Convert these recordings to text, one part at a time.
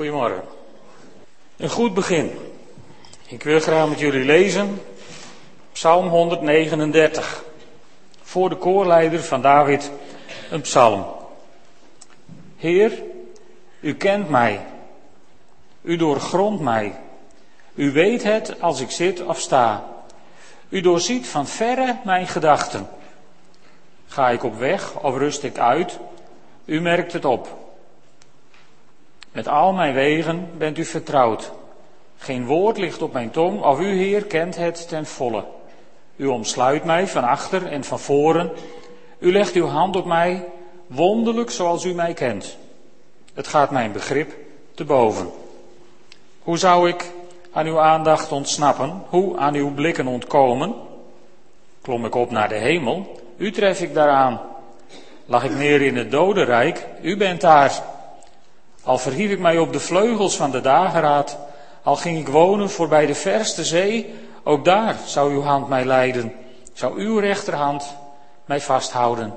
Goedemorgen. Een goed begin. Ik wil graag met jullie lezen Psalm 139. Voor de koorleider van David een psalm. Heer, u kent mij. U doorgrondt mij. U weet het als ik zit of sta. U doorziet van verre mijn gedachten. Ga ik op weg of rust ik uit? U merkt het op. Met al mijn wegen bent u vertrouwd. Geen woord ligt op mijn tong, of u, Heer, kent het ten volle. U omsluit mij van achter en van voren. U legt uw hand op mij, wonderlijk zoals u mij kent. Het gaat mijn begrip te boven. Hoe zou ik aan uw aandacht ontsnappen? Hoe aan uw blikken ontkomen? Klom ik op naar de hemel? U tref ik daaraan. Lag ik neer in het dodenrijk? U bent daar. Al verhief ik mij op de vleugels van de dageraad, al ging ik wonen voorbij de verste zee, ook daar zou uw hand mij leiden, zou uw rechterhand mij vasthouden.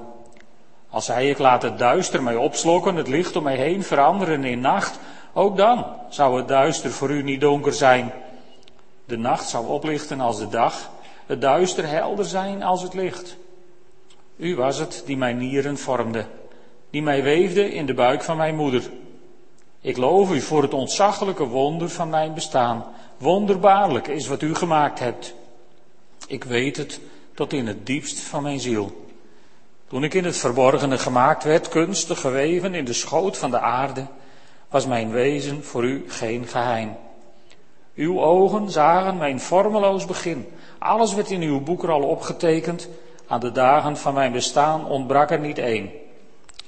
Al zei ik, laat het duister mij opslokken, het licht om mij heen veranderen in nacht, ook dan zou het duister voor u niet donker zijn. De nacht zou oplichten als de dag, het duister helder zijn als het licht. U was het die mijn nieren vormde, die mij weefde in de buik van mijn moeder. Ik loof u voor het ontzaglijke wonder van mijn bestaan. Wonderbaarlijk is wat u gemaakt hebt. Ik weet het tot in het diepst van mijn ziel. Toen ik in het verborgene gemaakt werd, kunstig geweven in de schoot van de aarde, was mijn wezen voor u geen geheim. Uw ogen zagen mijn vormeloos begin. Alles werd in uw boek er al opgetekend. Aan de dagen van mijn bestaan ontbrak er niet één.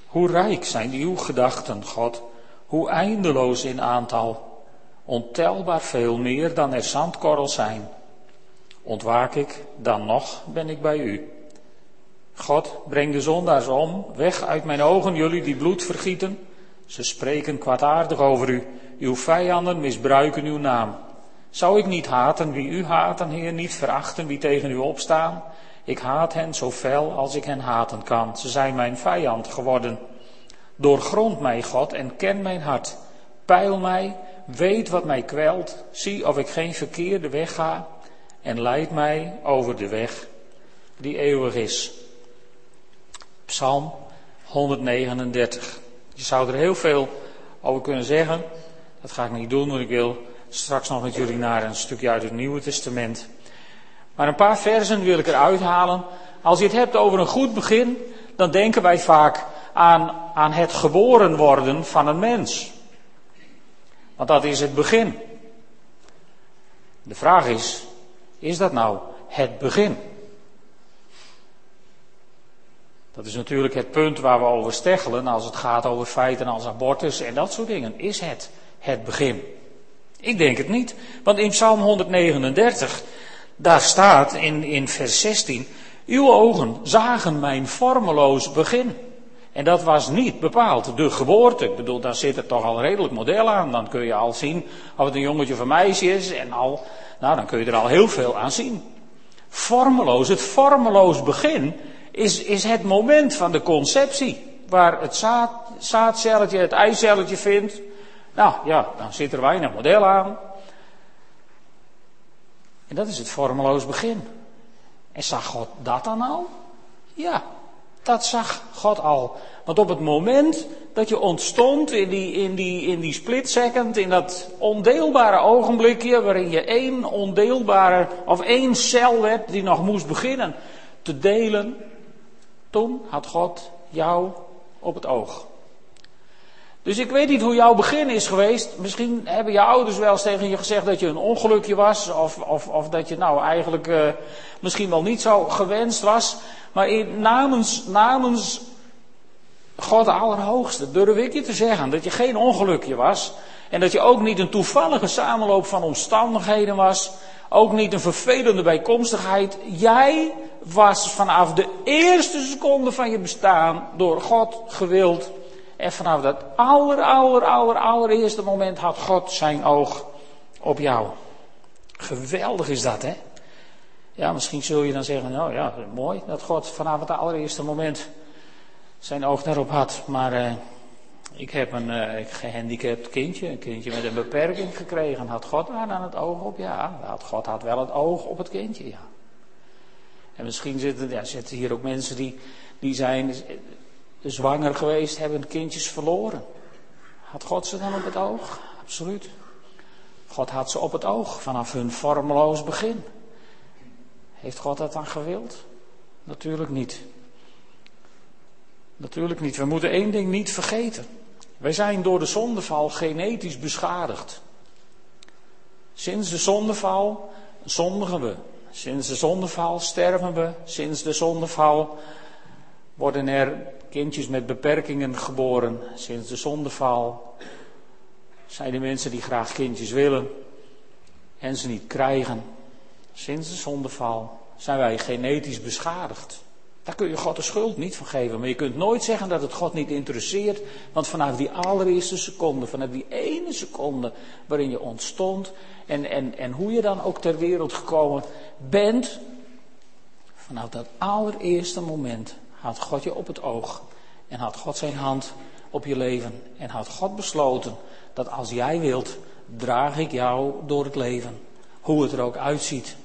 Hoe rijk zijn uw gedachten, God, hoe eindeloos in aantal, ontelbaar veel meer dan er zandkorrels zijn. Ontwaak ik, dan nog ben ik bij u. God, breng de zondaars om, weg uit mijn ogen, jullie die bloed vergieten. Ze spreken kwaadaardig over u, uw vijanden misbruiken uw naam. Zou ik niet haten wie u haten, Heer, niet verachten wie tegen u opstaan? Ik haat hen zo fel als ik hen haten kan. Ze zijn mijn vijand geworden. Doorgrond mij, God, en ken mijn hart. Peil mij, weet wat mij kwelt, zie of ik geen verkeerde weg ga en leid mij over de weg die eeuwig is. Psalm 139. Je zou er heel veel over kunnen zeggen. Dat ga ik niet doen, want ik wil straks nog met jullie naar een stukje uit het Nieuwe Testament. Maar een paar versen wil ik eruit halen. Als je het hebt over een goed begin, dan denken wij vaak aan, aan het geboren worden van een mens. Want dat is het begin. De vraag is, is dat nou het begin? Dat is natuurlijk het punt waar we over steggelen als het gaat over feiten als abortus en dat soort dingen. Is het het begin? Ik denk het niet. Want in Psalm 139, daar staat in, in vers 16, uw ogen zagen mijn vormeloos begin. En dat was niet bepaald de geboorte. Ik bedoel, daar zit er toch al redelijk model aan. Dan kun je al zien of het een jongetje of een meisje is. En al, nou, dan kun je er al heel veel aan zien. Vormeloos, het vormeloos begin is, is het moment van de conceptie. Waar het zaad, zaadcelletje het eicelletje vindt. Nou ja, dan zit er weinig model aan. En dat is het vormeloos begin. En zag God dat dan al? Ja, dat zag God al. Want op het moment dat je ontstond in die, in die, in die split second, in dat ondeelbare ogenblikje waarin je één ondeelbare of één cel werd die nog moest beginnen te delen, toen had God jou op het oog. Dus ik weet niet hoe jouw begin is geweest. Misschien hebben je ouders wel eens tegen je gezegd dat je een ongelukje was. Of, of, of dat je nou eigenlijk uh, misschien wel niet zo gewenst was. Maar in, namens, namens God Allerhoogste durf ik je te zeggen dat je geen ongelukje was. En dat je ook niet een toevallige samenloop van omstandigheden was. Ook niet een vervelende bijkomstigheid. Jij was vanaf de eerste seconde van je bestaan door God gewild en vanaf dat aller, aller, aller, allereerste moment had God zijn oog op jou. Geweldig is dat, hè? Ja, misschien zul je dan zeggen, nou ja, mooi dat God vanaf het allereerste moment zijn oog daarop had. Maar uh, Ik heb een uh, gehandicapt kindje, een kindje met een beperking gekregen. Had God daar dan het oog op? Ja, had, God had wel het oog op het kindje, ja. En misschien zitten, ja, zitten hier ook mensen die, die zijn zwanger geweest, hebben kindjes verloren. Had God ze dan op het oog? Absoluut. God had ze op het oog vanaf hun vormeloos begin. Heeft God dat dan gewild? Natuurlijk niet. Natuurlijk niet. We moeten één ding niet vergeten. Wij zijn door de zondeval genetisch beschadigd. Sinds de zondeval zondigen we. Sinds de zondeval sterven we. Sinds de zondeval worden er kindjes met beperkingen geboren. Sinds de zondeval zijn er mensen die graag kindjes willen en ze niet krijgen. Sinds de zondeval zijn wij genetisch beschadigd. Daar kun je God de schuld niet van geven. Maar je kunt nooit zeggen dat het God niet interesseert. Want vanaf die allereerste seconde, vanaf die ene seconde waarin je ontstond. En, en, en hoe je dan ook ter wereld gekomen bent. Vanaf dat allereerste moment had God je op het oog. En had God zijn hand op je leven. En had God besloten dat als jij wilt, draag ik jou door het leven. Hoe het er ook uitziet.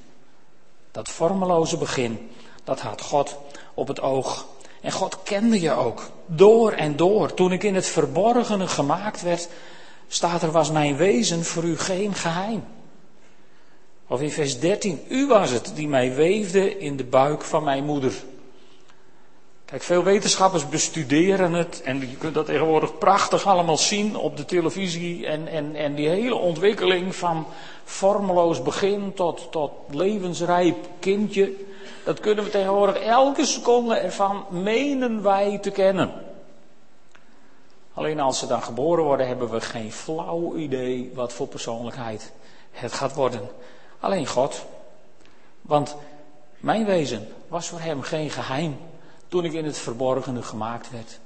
Dat vormeloze begin, dat had God op het oog. En God kende je ook, door en door. Toen ik in het verborgene gemaakt werd, staat er, was mijn wezen voor u geen geheim. Of in vers 13, u was het die mij weefde in de buik van mijn moeder. Kijk, veel wetenschappers bestuderen het en je kunt dat tegenwoordig prachtig allemaal zien op de televisie en, en, en die hele ontwikkeling van vormeloos begin tot, tot levensrijp kindje. Dat kunnen we tegenwoordig elke seconde ervan menen wij te kennen. Alleen als ze dan geboren worden, hebben we geen flauw idee wat voor persoonlijkheid het gaat worden. Alleen God. Want mijn wezen was voor hem geen geheim toen ik in het verborgene gemaakt werd.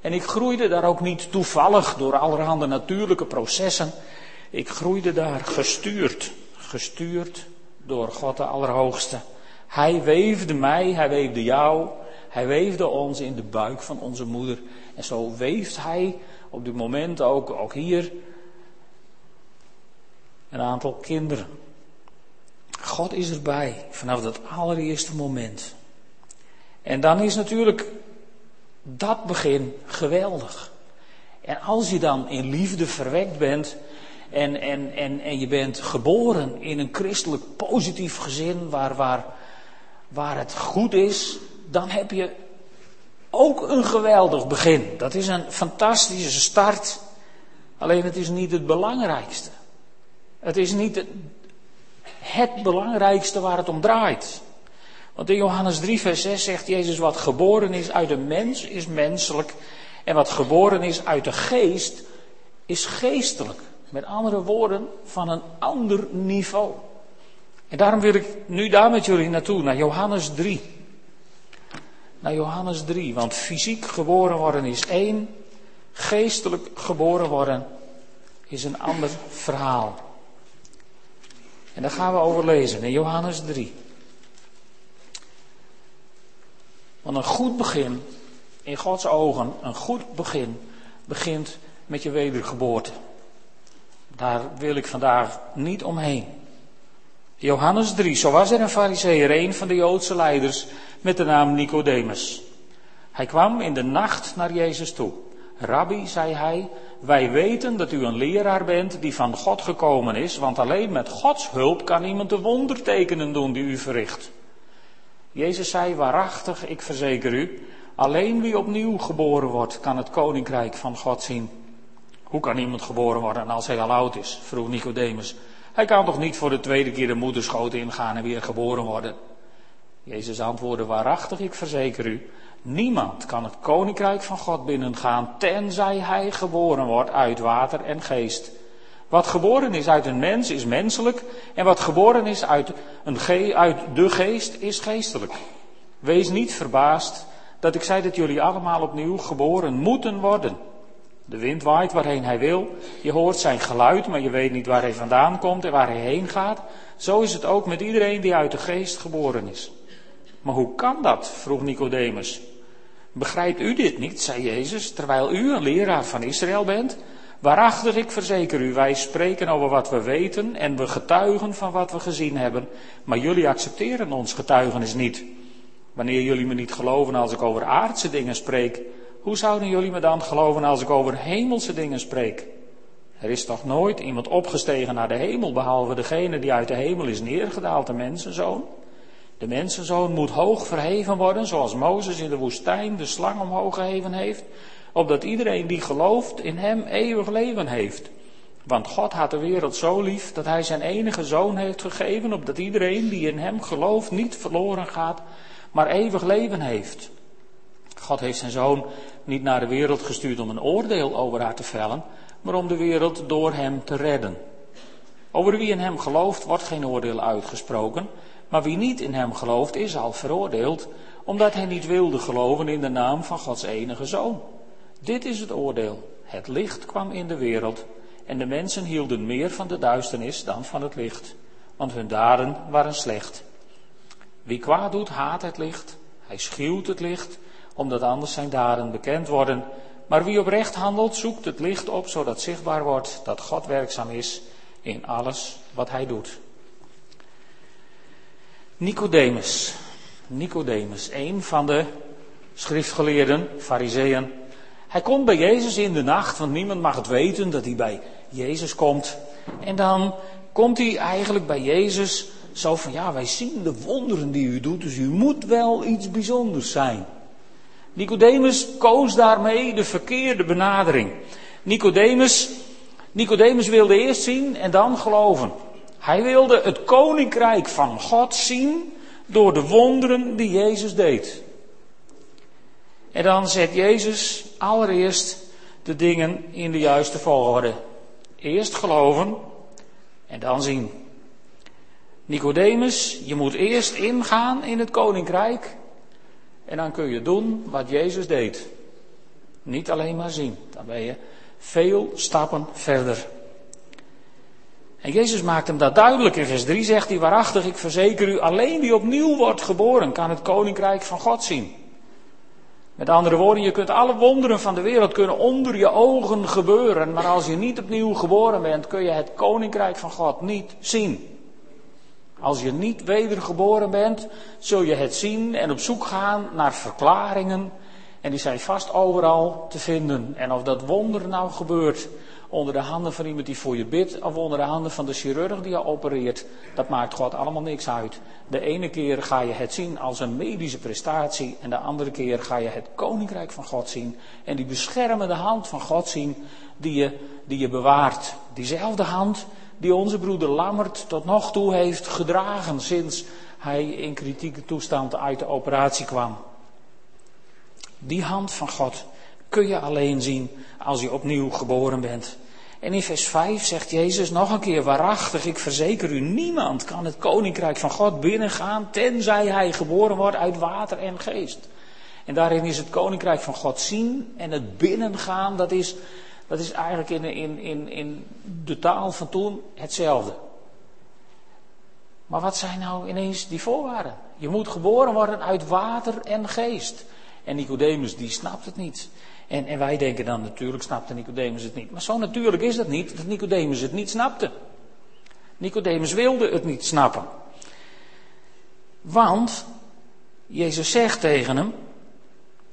En ik groeide daar ook niet toevallig door allerhande natuurlijke processen. Ik groeide daar gestuurd, gestuurd door God de Allerhoogste. Hij weefde mij, hij weefde jou, hij weefde ons in de buik van onze moeder. En zo weeft hij op dit moment ook, ook hier een aantal kinderen. God is erbij vanaf dat allereerste moment. En dan is natuurlijk dat begin geweldig. En als je dan in liefde verwekt bent en, en, en, en je bent geboren in een christelijk positief gezin waar, waar, waar het goed is, dan heb je ook een geweldig begin. Dat is een fantastische start. Alleen het is niet het belangrijkste. Het is niet het, het belangrijkste waar het om draait. Want in Johannes 3, vers 6 zegt Jezus: Wat geboren is uit een mens, is menselijk. En wat geboren is uit de geest, is geestelijk. Met andere woorden, van een ander niveau. En daarom wil ik nu daar met jullie naartoe, naar Johannes 3. Naar Johannes 3, want fysiek geboren worden is één, geestelijk geboren worden is een ander verhaal. En daar gaan we over lezen in Johannes 3. Want een goed begin, in Gods ogen, een goed begin, begint met je wedergeboorte. Daar wil ik vandaag niet omheen. Johannes 3, zo was er een fariseer, een van de Joodse leiders, met de naam Nicodemus. Hij kwam in de nacht naar Jezus toe. Rabbi, zei hij, wij weten dat u een leraar bent die van God gekomen is, want alleen met Gods hulp kan iemand de wondertekenen doen die u verricht. Jezus zei, waarachtig, ik verzeker u, alleen wie opnieuw geboren wordt, kan het koninkrijk van God zien. Hoe kan iemand geboren worden als hij al oud is? vroeg Nicodemus. Hij kan toch niet voor de tweede keer de moederschoot ingaan en weer geboren worden? Jezus antwoordde, waarachtig, ik verzeker u, niemand kan het koninkrijk van God binnengaan, tenzij hij geboren wordt uit water en geest. Wat geboren is uit een mens is menselijk en wat geboren is uit, een uit de geest is geestelijk. Wees niet verbaasd dat ik zei dat jullie allemaal opnieuw geboren moeten worden. De wind waait waarheen hij wil. Je hoort zijn geluid, maar je weet niet waar hij vandaan komt en waar hij heen gaat. Zo is het ook met iedereen die uit de geest geboren is. Maar hoe kan dat? vroeg Nicodemus. Begrijpt u dit niet, zei Jezus, terwijl u een leraar van Israël bent? Waarachtig, ik verzeker u, wij spreken over wat we weten en we getuigen van wat we gezien hebben, maar jullie accepteren ons getuigenis niet. Wanneer jullie me niet geloven als ik over aardse dingen spreek, hoe zouden jullie me dan geloven als ik over hemelse dingen spreek? Er is toch nooit iemand opgestegen naar de hemel, behalve degene die uit de hemel is neergedaald, de mensenzoon? De mensenzoon moet hoog verheven worden, zoals Mozes in de woestijn de slang omhoog geheven heeft, opdat iedereen die gelooft in hem eeuwig leven heeft. Want God had de wereld zo lief dat hij zijn enige zoon heeft gegeven, opdat iedereen die in hem gelooft niet verloren gaat, maar eeuwig leven heeft. God heeft zijn zoon niet naar de wereld gestuurd om een oordeel over haar te vellen, maar om de wereld door hem te redden. Over wie in hem gelooft wordt geen oordeel uitgesproken, maar wie niet in hem gelooft is al veroordeeld, omdat hij niet wilde geloven in de naam van Gods enige zoon. Dit is het oordeel. Het licht kwam in de wereld en de mensen hielden meer van de duisternis dan van het licht, want hun daden waren slecht. Wie kwaad doet, haat het licht. Hij schuwt het licht, omdat anders zijn daden bekend worden. Maar wie oprecht handelt, zoekt het licht op, zodat zichtbaar wordt dat God werkzaam is in alles wat hij doet. Nicodemus. Nicodemus, een van de schriftgeleerden, fariseeën. Hij komt bij Jezus in de nacht, want niemand mag het weten dat hij bij Jezus komt. En dan komt hij eigenlijk bij Jezus zo van, ja, wij zien de wonderen die u doet, dus u moet wel iets bijzonders zijn. Nicodemus koos daarmee de verkeerde benadering. Nicodemus, Nicodemus wilde eerst zien en dan geloven. Hij wilde het koninkrijk van God zien door de wonderen die Jezus deed. En dan zet Jezus allereerst de dingen in de juiste volgorde. Eerst geloven en dan zien. Nicodemus, je moet eerst ingaan in het koninkrijk en dan kun je doen wat Jezus deed. Niet alleen maar zien, dan ben je veel stappen verder. En Jezus maakt hem dat duidelijk. In vers 3 zegt hij waarachtig, ik verzeker u, alleen die opnieuw wordt geboren kan het koninkrijk van God zien. Met andere woorden, je kunt alle wonderen van de wereld kunnen onder je ogen gebeuren, maar als je niet opnieuw geboren bent, kun je het koninkrijk van God niet zien. Als je niet wedergeboren bent, zul je het zien en op zoek gaan naar verklaringen. En die zijn vast overal te vinden. En of dat wonder nou gebeurt onder de handen van iemand die voor je bidt, of onder de handen van de chirurg die je opereert, dat maakt God allemaal niks uit. De ene keer ga je het zien als een medische prestatie, en de andere keer ga je het koninkrijk van God zien. En die beschermende hand van God zien, die je, die je bewaart. Diezelfde hand die onze broeder Lammert tot nog toe heeft gedragen sinds hij in kritieke toestand uit de operatie kwam. Die hand van God kun je alleen zien als je opnieuw geboren bent. En in vers 5 zegt Jezus nog een keer waarachtig, ik verzeker u, niemand kan het koninkrijk van God binnengaan tenzij hij geboren wordt uit water en geest. En daarin is het koninkrijk van God zien en het binnengaan, dat is dat is eigenlijk in, in, in, in de taal van toen hetzelfde. Maar wat zijn nou ineens die voorwaarden? Je moet geboren worden uit water en geest. En Nicodemus die snapt het niet. En, wij denken dan natuurlijk snapte Nicodemus het niet. Maar zo natuurlijk is dat niet, dat Nicodemus het niet snapte. Nicodemus wilde het niet snappen. Want Jezus zegt tegen hem,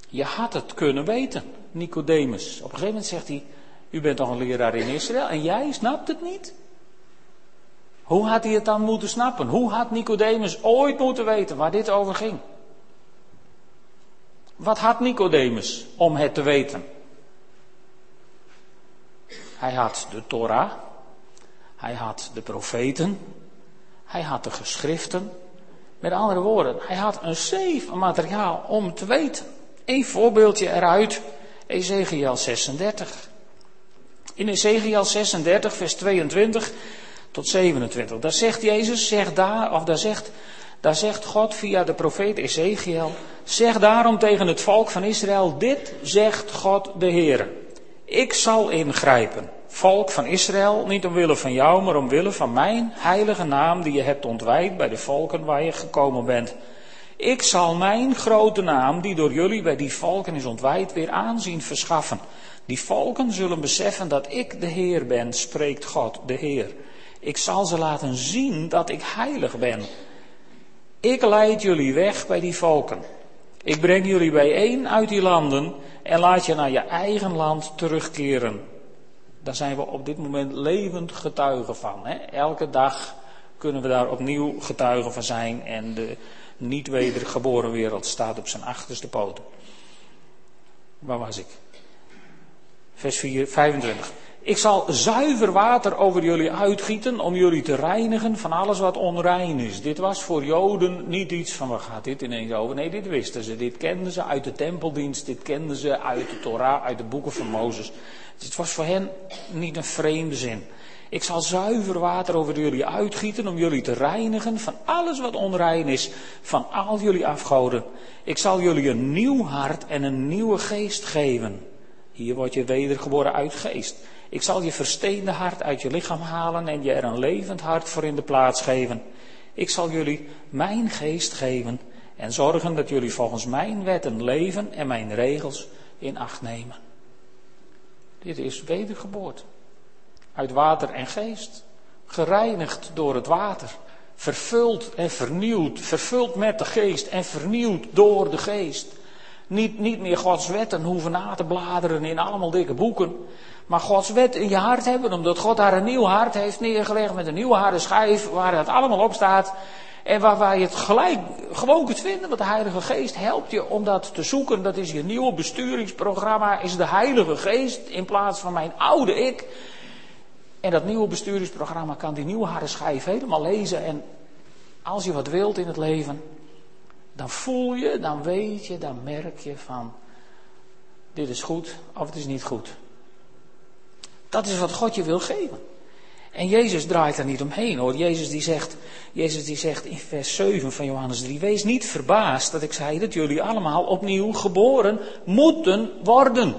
je had het kunnen weten, Nicodemus. Op een gegeven moment zegt hij, u bent toch een leraar in Israël en jij snapt het niet? Hoe had hij het dan moeten snappen? Hoe had Nicodemus ooit moeten weten waar dit over ging? Wat had Nicodemus om het te weten? Hij had de Torah, hij had de profeten, hij had de geschriften. Met andere woorden, hij had een zeef materiaal om te weten. Een voorbeeldje eruit, Ezekiel 36. In Ezekiel 36, vers 22 tot 27. Daar zegt Jezus, zeg daar, of daar zegt, daar zegt God via de profeet Ezekiel, zeg daarom tegen het volk van Israël, dit zegt God de Heer. Ik zal ingrijpen, volk van Israël, niet omwille van jou, maar omwille van mijn heilige naam die je hebt ontwijd bij de volken waar je gekomen bent. Ik zal mijn grote naam, die door jullie bij die volken is ontwijd, weer aanzien verschaffen. Die volken zullen beseffen dat ik de Heer ben, spreekt God, de Heer. Ik zal ze laten zien dat ik heilig ben. Ik leid jullie weg bij die volken. Ik breng jullie bijeen uit die landen en laat je naar je eigen land terugkeren. Daar zijn we op dit moment levend getuigen van. Hè? Elke dag kunnen we daar opnieuw getuigen van zijn en de niet wedergeboren wereld staat op zijn achterste poten. Waar was ik? Vers 4, 25. Ik zal zuiver water over jullie uitgieten om jullie te reinigen van alles wat onrein is. Dit was voor Joden niet iets van, waar gaat dit ineens over? Nee, dit wisten ze. Dit kenden ze uit de tempeldienst. Dit kenden ze uit de Torah, uit de boeken van Mozes. Het was voor hen niet een vreemde zin. Ik zal zuiver water over jullie uitgieten om jullie te reinigen van alles wat onrein is, van al jullie afgoden. Ik zal jullie een nieuw hart en een nieuwe geest geven. Hier word je wedergeboren uit geest. Ik zal je versteende hart uit je lichaam halen en je er een levend hart voor in de plaats geven. Ik zal jullie mijn geest geven en zorgen dat jullie volgens mijn wetten leven en mijn regels in acht nemen. Dit is wedergeboorte. Uit water en geest. Gereinigd door het water. Vervuld en vernieuwd. Vervuld met de geest en vernieuwd door de geest. Niet, niet meer Gods wetten hoeven na te bladeren in allemaal dikke boeken. Maar Gods wet in je hart hebben, omdat God daar een nieuw hart heeft neergelegd met een nieuwe harde schijf waar het allemaal op staat. En waar, waar je het gelijk gewoon kunt vinden, want de Heilige Geest helpt je om dat te zoeken. Dat is je nieuwe besturingsprogramma, is de Heilige Geest in plaats van mijn oude ik. En dat nieuwe besturingsprogramma kan die nieuwe harde schijf helemaal lezen. En als je wat wilt in het leven, dan voel je, dan weet je, dan merk je van, dit is goed of het is niet goed. Dat is wat God je wil geven. En Jezus draait er niet omheen hoor. Jezus die zegt, Jezus die zegt in vers 7 van Johannes 3, wees niet verbaasd dat ik zei dat jullie allemaal opnieuw geboren moeten worden.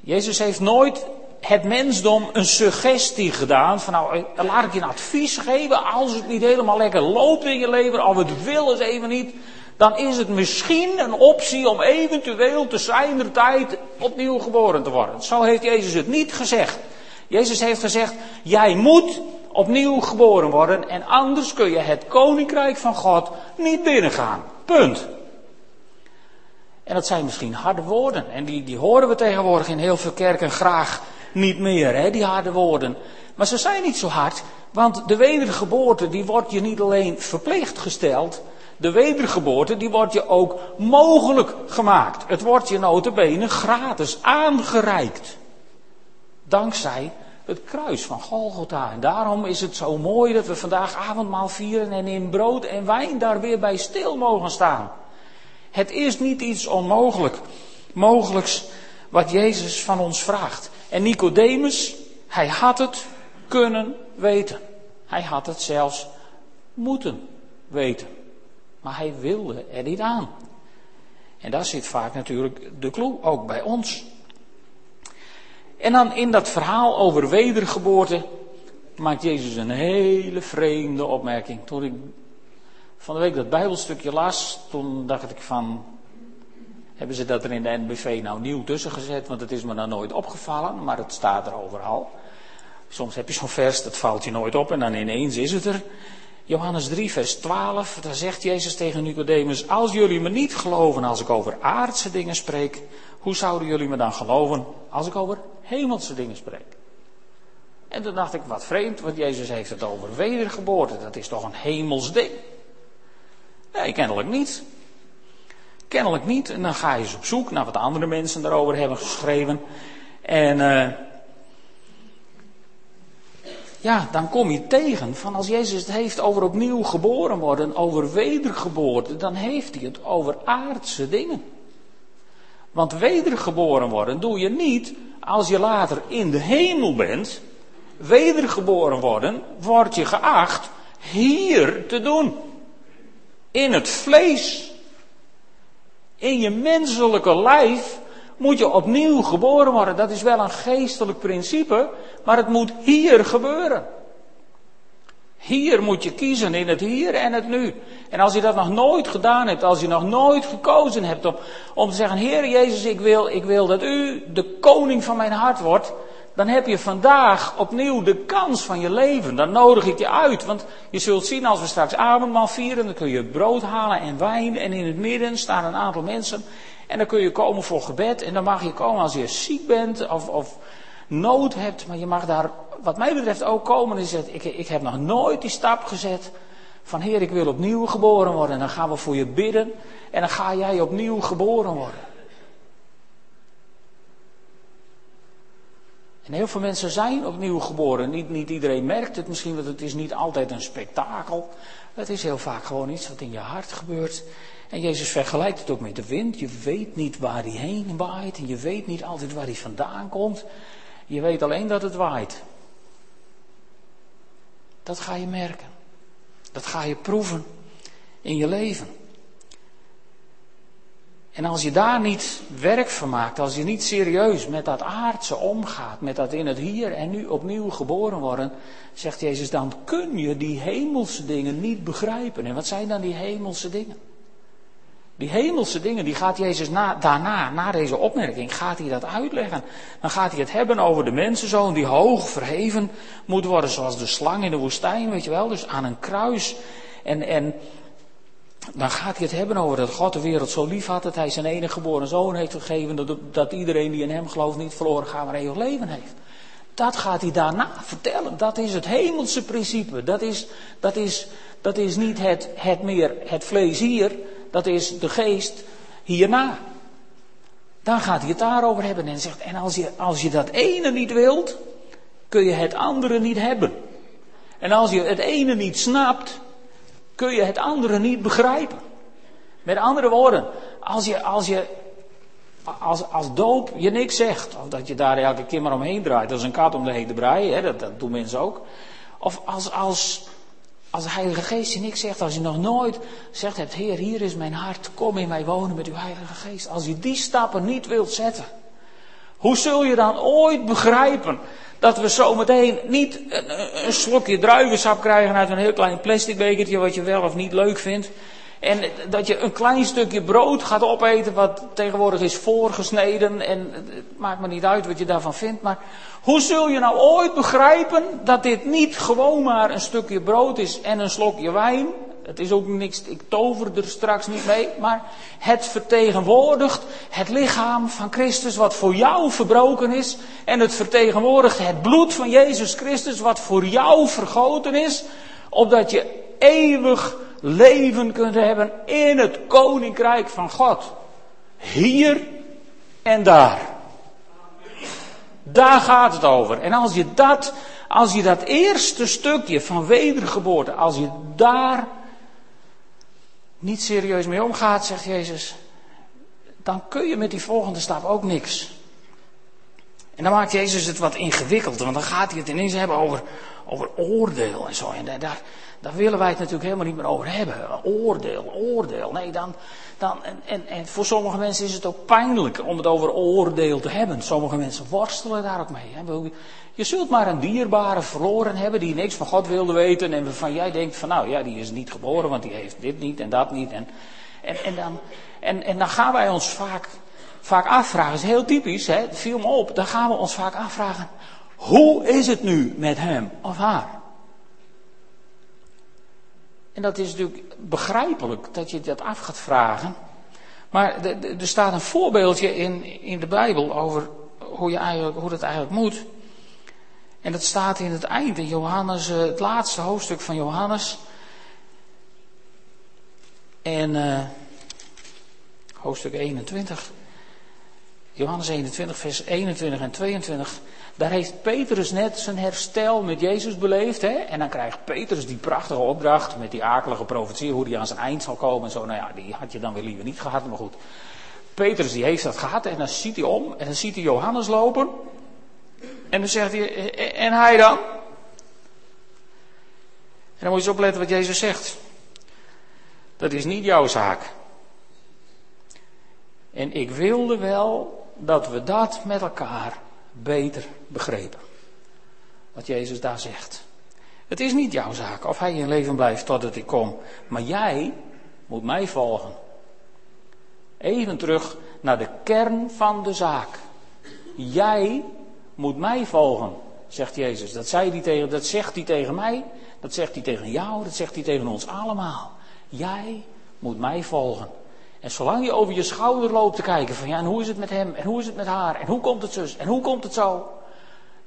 Jezus heeft nooit het mensdom een suggestie gedaan van nou, laat ik je een advies geven als het niet helemaal lekker loopt in je leven, of het wil het even niet, dan is het misschien een optie om eventueel te zijner tijd opnieuw geboren te worden. Zo heeft Jezus het niet gezegd. Jezus heeft gezegd, jij moet opnieuw geboren worden en anders kun je het koninkrijk van God niet binnengaan. Punt. En dat zijn misschien harde woorden en die, die horen we tegenwoordig in heel veel kerken graag niet meer, hè, die harde woorden. Maar ze zijn niet zo hard, want de wedergeboorte die wordt je niet alleen verplicht gesteld, de wedergeboorte die wordt je ook mogelijk gemaakt. Het wordt je notabene gratis aangereikt. Dankzij het kruis van Golgotha. En daarom is het zo mooi dat we vandaag avondmaal vieren en in brood en wijn daar weer bij stil mogen staan. Het is niet iets onmogelijk, mogelijks wat Jezus van ons vraagt. En Nicodemus, hij had het kunnen weten. Hij had het zelfs moeten weten. Maar hij wilde er niet aan. En daar zit vaak natuurlijk de clue, ook bij ons. En dan in dat verhaal over wedergeboorte maakt Jezus een hele vreemde opmerking. Toen ik van de week dat Bijbelstukje las, toen dacht ik van, hebben ze dat er in de NBV nou nieuw tussen gezet? Want het is me nou nooit opgevallen, maar het staat er overal. Soms heb je zo'n vers, dat valt je nooit op en dan ineens is het er. Johannes 3, vers 12, daar zegt Jezus tegen Nicodemus: Als jullie me niet geloven als ik over aardse dingen spreek, hoe zouden jullie me dan geloven als ik over hemelse dingen spreek? En toen dacht ik, wat vreemd, want Jezus heeft het over wedergeboorte. Dat is toch een hemels ding? Nee, kennelijk niet. Kennelijk niet. En dan ga je eens op zoek naar wat andere mensen daarover hebben geschreven. En uh, ja, dan kom je tegen van als Jezus het heeft over opnieuw geboren worden, over wedergeboorte, dan heeft hij het over aardse dingen. Want wedergeboren worden doe je niet als je later in de hemel bent. Wedergeboren worden wordt je geacht hier te doen. In het vlees. In je menselijke lijf moet je opnieuw geboren worden. Dat is wel een geestelijk principe, maar het moet hier gebeuren. Hier moet je kiezen in het hier en het nu. En als je dat nog nooit gedaan hebt, als je nog nooit gekozen hebt om, om te zeggen, Heer Jezus, ik wil, ik wil dat u de koning van mijn hart wordt, dan heb je vandaag opnieuw de kans van je leven. Dan nodig ik je uit. Want je zult zien als we straks avondmaal vieren, dan kun je brood halen en wijn. En in het midden staan een aantal mensen. En dan kun je komen voor gebed. En dan mag je komen als je ziek bent of, of nood hebt. Maar je mag daar, wat mij betreft, ook komen. Is het, ik, ik heb nog nooit die stap gezet. Van Heer, ik wil opnieuw geboren worden. En dan gaan we voor je bidden. En dan ga jij opnieuw geboren worden. En heel veel mensen zijn opnieuw geboren. Niet, niet iedereen merkt het misschien, want het is niet altijd een spektakel. Het is heel vaak gewoon iets wat in je hart gebeurt. En Jezus vergelijkt het ook met de wind. Je weet niet waar hij heen waait. En je weet niet altijd waar hij vandaan komt. Je weet alleen dat het waait. Dat ga je merken. Dat ga je proeven in je leven. En als je daar niet werk van maakt, als je niet serieus met dat aardse omgaat, met dat in het hier en nu opnieuw geboren worden, zegt Jezus, dan kun je die hemelse dingen niet begrijpen. En wat zijn dan die hemelse dingen? Die hemelse dingen, die gaat Jezus na, daarna, na deze opmerking, gaat hij dat uitleggen. Dan gaat hij het hebben over de mensenzoon die hoog verheven moet worden, zoals de slang in de woestijn, weet je wel, dus aan een kruis. En, en dan gaat hij het hebben over dat God de wereld zo lief had dat hij zijn enige geboren zoon heeft gegeven, dat, dat iedereen die in hem gelooft niet verloren gaat, maar eeuwig leven heeft. Dat gaat hij daarna vertellen. Dat is het hemelse principe. Dat is, dat is, dat is niet het, het meer het vlees hier, dat is de geest hierna. Dan gaat hij het daarover hebben en zegt, en als je, als je dat ene niet wilt, kun je het andere niet hebben. En als je het ene niet snapt, kun je het andere niet begrijpen. Met andere woorden, als je, als je als, als doop je niks zegt, of dat je daar elke keer maar omheen draait, dat is een kat om de hete brei, hè, dat, dat doen mensen ook. Of als, als, als de Heilige Geest je niks zegt, als je nog nooit zegt hebt, Heer, hier is mijn hart, kom in mij wonen met uw Heilige Geest. Als je die stappen niet wilt zetten, hoe zul je dan ooit begrijpen dat we zometeen niet een, een slokje druivensap krijgen uit een heel klein plastic bekertje wat je wel of niet leuk vindt. En dat je een klein stukje brood gaat opeten wat tegenwoordig is voorgesneden. En het maakt me niet uit wat je daarvan vindt. Maar hoe zul je nou ooit begrijpen dat dit niet gewoon maar een stukje brood is en een slokje wijn? Het is ook niks, ik tover er straks niet mee, maar het vertegenwoordigt het lichaam van Christus wat voor jou verbroken is. En het vertegenwoordigt het bloed van Jezus Christus wat voor jou vergoten is. Opdat je eeuwig leven kunt hebben in het koninkrijk van God. Hier en daar. Daar gaat het over. En als je dat, als je dat eerste stukje van wedergeboorte, als je daar niet serieus mee omgaat, zegt Jezus, dan kun je met die volgende stap ook niks. En dan maakt Jezus het wat ingewikkelder, want dan gaat hij het ineens hebben over, over oordeel en zo. En daar, daar willen wij het natuurlijk helemaal niet meer over hebben. Oordeel, oordeel. Nee, dan, dan, en, en, en voor sommige mensen is het ook pijnlijk om het over oordeel te hebben. Sommige mensen worstelen daar ook mee. Je zult maar een dierbare verloren hebben die niks van God wilde weten. En waarvan jij denkt van nou ja, die is niet geboren, want die heeft dit niet en dat niet. En, en, en, dan, en, en dan gaan wij ons vaak, vaak afvragen. Dat is heel typisch, hè? viel me op. Dan gaan we ons vaak afvragen. Hoe is het nu met hem of haar? En dat is natuurlijk begrijpelijk dat je dat af gaat vragen. Maar er staat een voorbeeldje in, in de Bijbel over hoe, je eigenlijk, hoe dat eigenlijk moet. En dat staat in het eind, in Johannes, eh, het laatste hoofdstuk van Johannes. En uh, hoofdstuk 21. Johannes 21, vers 21 en 22. Daar heeft Petrus net zijn herstel met Jezus beleefd. Hè? En dan krijgt Petrus die prachtige opdracht met die akelige profetie, hoe die aan zijn eind zal komen en zo. Nou ja, die had je dan weer liever niet gehad, maar goed. Petrus die heeft dat gehad en dan ziet hij om en dan ziet hij Johannes lopen. En dan zegt hij, en hij dan? En dan moet je eens opletten wat Jezus zegt. Dat is niet jouw zaak. En ik wilde wel dat we dat met elkaar beter begrepen. Wat Jezus daar zegt. Het is niet jouw zaak of hij in leven blijft totdat ik kom. Maar jij moet mij volgen. Even terug naar de kern van de zaak. Jij moet mij volgen, zegt Jezus. Dat, zei hij tegen, dat zegt hij tegen mij, dat zegt hij tegen jou, dat zegt hij tegen ons allemaal. Jij moet mij volgen. En zolang je over je schouder loopt te kijken van ja, en hoe is het met hem, en hoe is het met haar, en hoe komt het zus, en hoe komt het zo,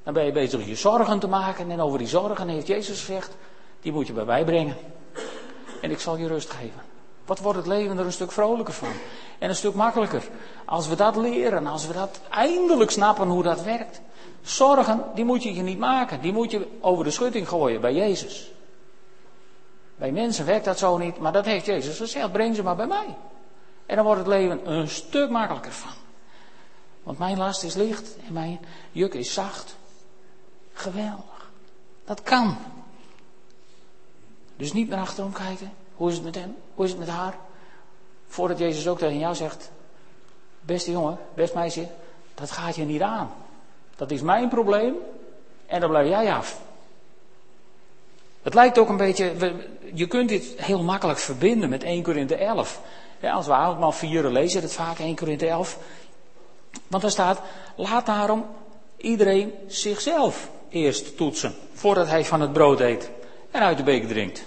dan ben je bezig je zorgen te maken. En over die zorgen heeft Jezus gezegd, die moet je bij mij brengen. En ik zal je rust geven. Wat wordt het leven er een stuk vrolijker van? En een stuk makkelijker. Als we dat leren, als we dat eindelijk snappen hoe dat werkt. Zorgen, die moet je je niet maken. Die moet je over de schutting gooien bij Jezus. Bij mensen werkt dat zo niet, maar dat heeft Jezus gezegd. Breng ze maar bij mij. En dan wordt het leven een stuk makkelijker van. Want mijn last is licht en mijn juk is zacht. Geweldig. Dat kan. Dus niet naar achterom kijken. Hoe is het met hem? Hoe is het met haar? Voordat Jezus ook tegen jou zegt: Beste jongen, best meisje, dat gaat je niet aan. Dat is mijn probleem en dan blijf jij af. Het lijkt ook een beetje, je kunt dit heel makkelijk verbinden met 1 Korinthe 11. Als we avondmaal vieren, lezen het vaak 1 Korinthe 11. Want daar staat, laat daarom iedereen zichzelf eerst toetsen, voordat hij van het brood eet en uit de beker drinkt.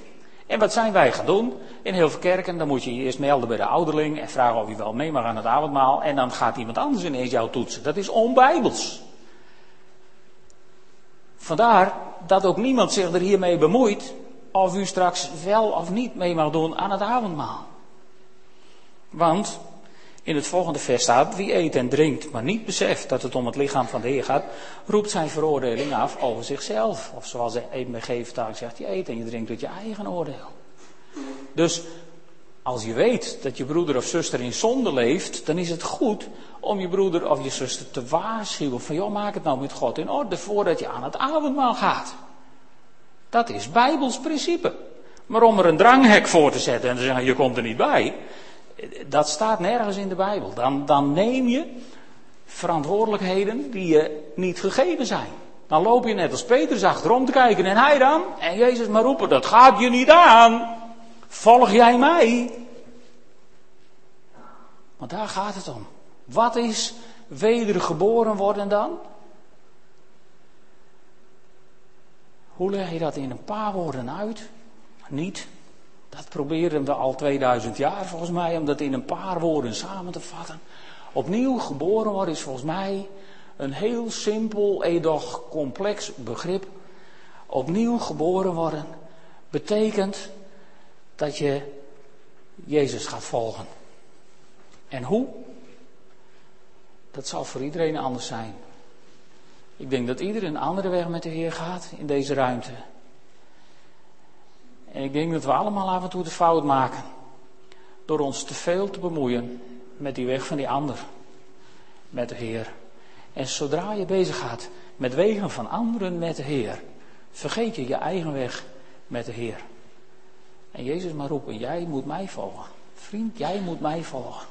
En wat zijn wij gaan doen? In heel veel kerken, dan moet je je eerst melden bij de ouderling en vragen of je wel mee mag aan het avondmaal. En dan gaat iemand anders ineens jou toetsen. Dat is onbijbels. Vandaar dat ook niemand zich er hiermee bemoeit of u straks wel of niet mee mag doen aan het avondmaal. Want in het volgende vers staat, wie eet en drinkt, maar niet beseft dat het om het lichaam van de Heer gaat, roept zijn veroordeling af over zichzelf. Of zoals een bij zegt, je eet en je drinkt uit je eigen oordeel. Dus als je weet dat je broeder of zuster in zonde leeft, dan is het goed om je broeder of je zuster te waarschuwen van, joh, maak het nou met God in orde voordat je aan het avondmaal gaat. Dat is Bijbels principe. Maar om er een dranghek voor te zetten en te zeggen, je komt er niet bij, dat staat nergens in de Bijbel. Dan, dan neem je verantwoordelijkheden die je niet gegeven zijn. Dan loop je net als Petrus achterom te kijken en hij dan. En Jezus maar roepen, dat gaat je niet aan. Volg jij mij? Want daar gaat het om. Wat is wedergeboren worden dan? Hoe leg je dat in een paar woorden uit? Niet. Dat proberen we al 2000 jaar volgens mij, om dat in een paar woorden samen te vatten. Opnieuw geboren worden is volgens mij een heel simpel, edoch complex begrip. Opnieuw geboren worden betekent dat je Jezus gaat volgen. En hoe? Dat zal voor iedereen anders zijn. Ik denk dat iedereen een andere weg met de Heer gaat in deze ruimte. En ik denk dat we allemaal af en toe de fout maken. Door ons te veel te bemoeien met die weg van die ander. Met de Heer. En zodra je bezig gaat met wegen van anderen met de Heer, vergeet je je eigen weg met de Heer. En Jezus maar roepen, jij moet mij volgen. Vriend, jij moet mij volgen.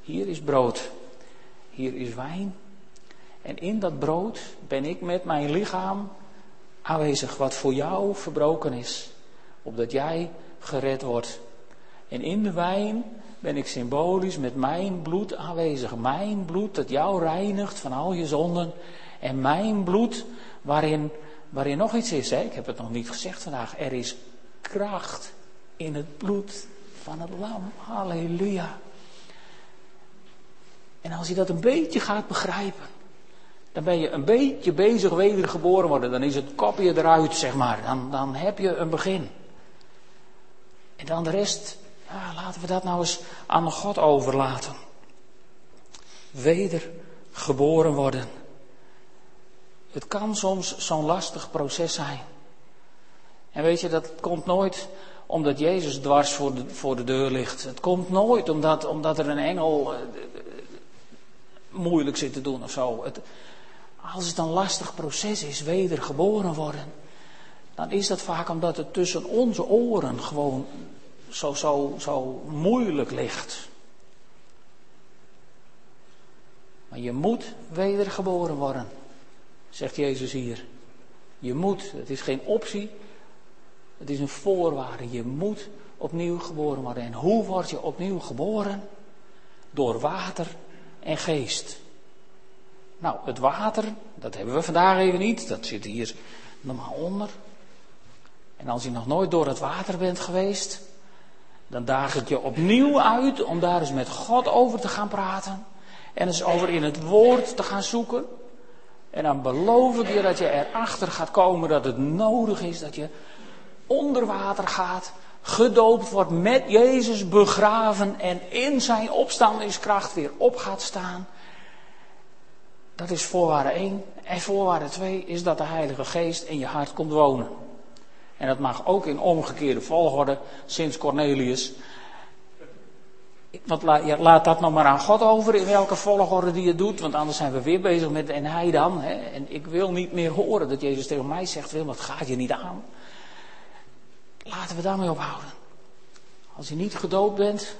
Hier is brood. Hier is wijn. En in dat brood ben ik met mijn lichaam aanwezig, wat voor jou verbroken is opdat jij gered wordt. En in de wijn ben ik symbolisch met mijn bloed aanwezig. Mijn bloed dat jou reinigt van al je zonden. En mijn bloed waarin, waarin nog iets is. Hè? Ik heb het nog niet gezegd vandaag. Er is kracht in het bloed van het lam. Halleluja. En als je dat een beetje gaat begrijpen. Dan ben je een beetje bezig wedergeboren worden. Dan is het kopje eruit, zeg maar. Dan, dan heb je een begin. En dan de rest, ja, laten we dat nou eens aan God overlaten. Wedergeboren worden. Het kan soms zo'n lastig proces zijn. En weet je, dat komt nooit omdat Jezus dwars voor de, voor de deur ligt. Het komt nooit omdat, omdat er een engel uh, moeilijk zit te doen of zo. Het, als het een lastig proces is, wedergeboren worden, dan is dat vaak omdat het tussen onze oren gewoon zo, zo, zo moeilijk ligt. Maar je moet wedergeboren worden, zegt Jezus hier. Je moet, het is geen optie, Het is een voorwaarde. Je moet opnieuw geboren worden. En hoe word je opnieuw geboren? Door water en geest. Nou, het water, dat hebben we vandaag even niet. Dat zit hier normaal onder. En als je nog nooit door het water bent geweest, dan daag ik je opnieuw uit om daar eens met God over te gaan praten. En eens over in het woord te gaan zoeken. En dan beloof ik je dat je erachter gaat komen dat het nodig is dat je onder water gaat, gedoopt wordt met Jezus begraven en in zijn opstandingskracht weer op gaat staan. Dat is voorwaarde 1. En voorwaarde 2 is dat de Heilige Geest in je hart komt wonen. En dat mag ook in omgekeerde volgorde sinds Cornelius. Want laat, ja, laat dat nog maar aan God over in welke volgorde die je doet. Want anders zijn we weer bezig met en hij dan. Hè? En ik wil niet meer horen dat Jezus tegen mij zegt, Wil, dat gaat je niet aan. Laten we daarmee ophouden. Als je niet gedoopt bent,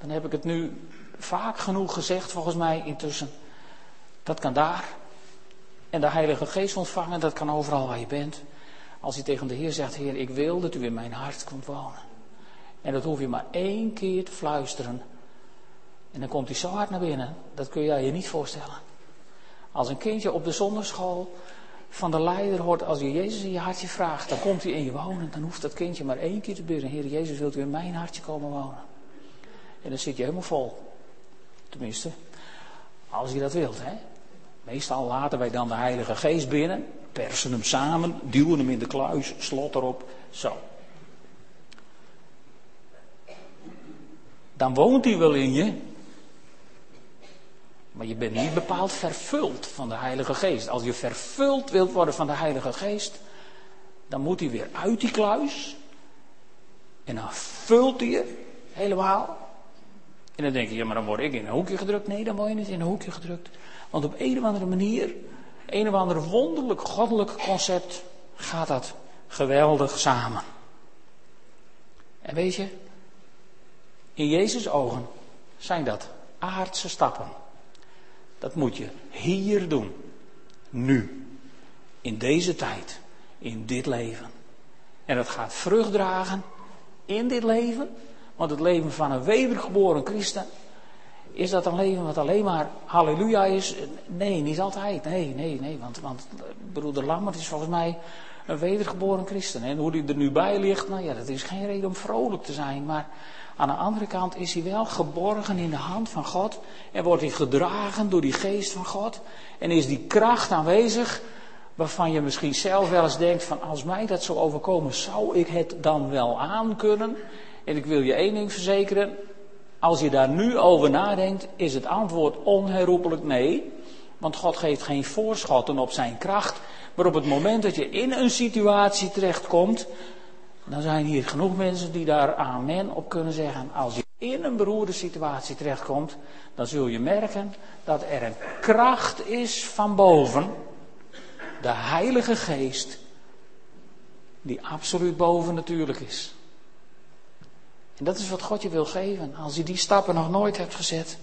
dan heb ik het nu vaak genoeg gezegd volgens mij intussen. Dat kan daar. En de Heilige Geest ontvangen, dat kan overal waar je bent. Als je tegen de Heer zegt, Heer, ik wil dat u in mijn hart komt wonen. En dat hoef je maar één keer te fluisteren. En dan komt hij zo hard naar binnen, dat kun je je niet voorstellen. Als een kindje op de zonderschool van de leider hoort, als je Jezus in je hartje vraagt, dan komt hij in je wonen. Dan hoeft dat kindje maar één keer te bidden. Heer Jezus, wilt u in mijn hartje komen wonen? En dan zit je helemaal vol. Tenminste, als je dat wilt, hè. Meestal laten wij dan de Heilige Geest binnen, persen hem samen, duwen hem in de kluis, slot erop, zo. Dan woont hij wel in je, maar je bent niet bepaald vervuld van de Heilige Geest. Als je vervuld wilt worden van de Heilige Geest, dan moet hij weer uit die kluis. En dan vult hij je helemaal. En dan denk je, ja, maar dan word ik in een hoekje gedrukt. Nee, dan word je niet in een hoekje gedrukt. Want op een of andere manier, een of ander wonderlijk goddelijk concept, gaat dat geweldig samen. En weet je, in Jezus' ogen zijn dat aardse stappen. Dat moet je hier doen. Nu. In deze tijd. In dit leven. En dat gaat vrucht dragen in dit leven. Want het leven van een wedergeboren christen is dat een leven wat alleen maar halleluja is? Nee, niet altijd. Nee, nee, nee. Want, want broeder Lammert is volgens mij een wedergeboren christen. En hoe hij er nu bij ligt, nou ja, dat is geen reden om vrolijk te zijn. Maar aan de andere kant is hij wel geborgen in de hand van God. En wordt hij gedragen door die geest van God. En is die kracht aanwezig waarvan je misschien zelf wel eens denkt van als mij dat zou overkomen, zou ik het dan wel aankunnen? En ik wil je één ding verzekeren, als je daar nu over nadenkt, is het antwoord onherroepelijk nee. Want God geeft geen voorschotten op zijn kracht. Maar op het moment dat je in een situatie terechtkomt, dan zijn hier genoeg mensen die daar amen op kunnen zeggen. Als je in een beroerde situatie terechtkomt, dan zul je merken dat er een kracht is van boven, de Heilige Geest, die absoluut boven natuurlijk is. En dat is wat God je wil geven. Als je die stappen nog nooit hebt gezet,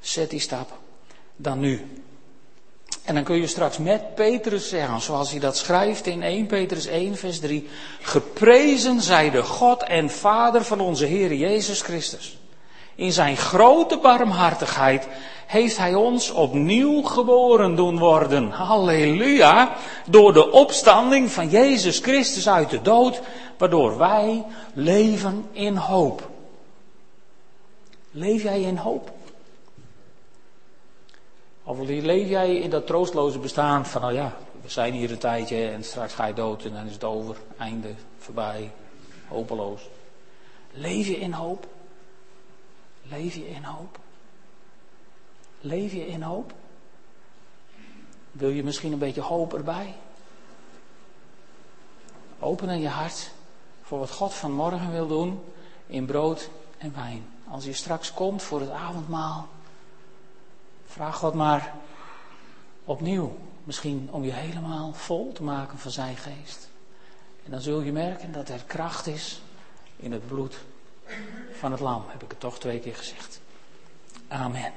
zet die stappen. Dan nu. En dan kun je straks met Petrus zeggen, zoals hij dat schrijft in 1 Petrus 1, vers 3. Geprezen zij de God en Vader van onze Heer Jezus Christus. In zijn grote barmhartigheid heeft hij ons opnieuw geboren doen worden. Halleluja. Door de opstanding van Jezus Christus uit de dood, waardoor wij leven in hoop. Leef jij in hoop? Of leef jij in dat troostloze bestaan van, nou ja, we zijn hier een tijdje en straks ga je dood en dan is het over, einde, voorbij, hopeloos. Leef je in hoop? Leef je in hoop? Leef je in hoop? Wil je misschien een beetje hoop erbij? Openen je hart voor wat God vanmorgen wil doen in brood en wijn. Als je straks komt voor het avondmaal, vraag God maar opnieuw, misschien om je helemaal vol te maken van zijn geest. En dan zul je merken dat er kracht is in het bloed van het lam, heb ik het toch twee keer gezegd. Amen.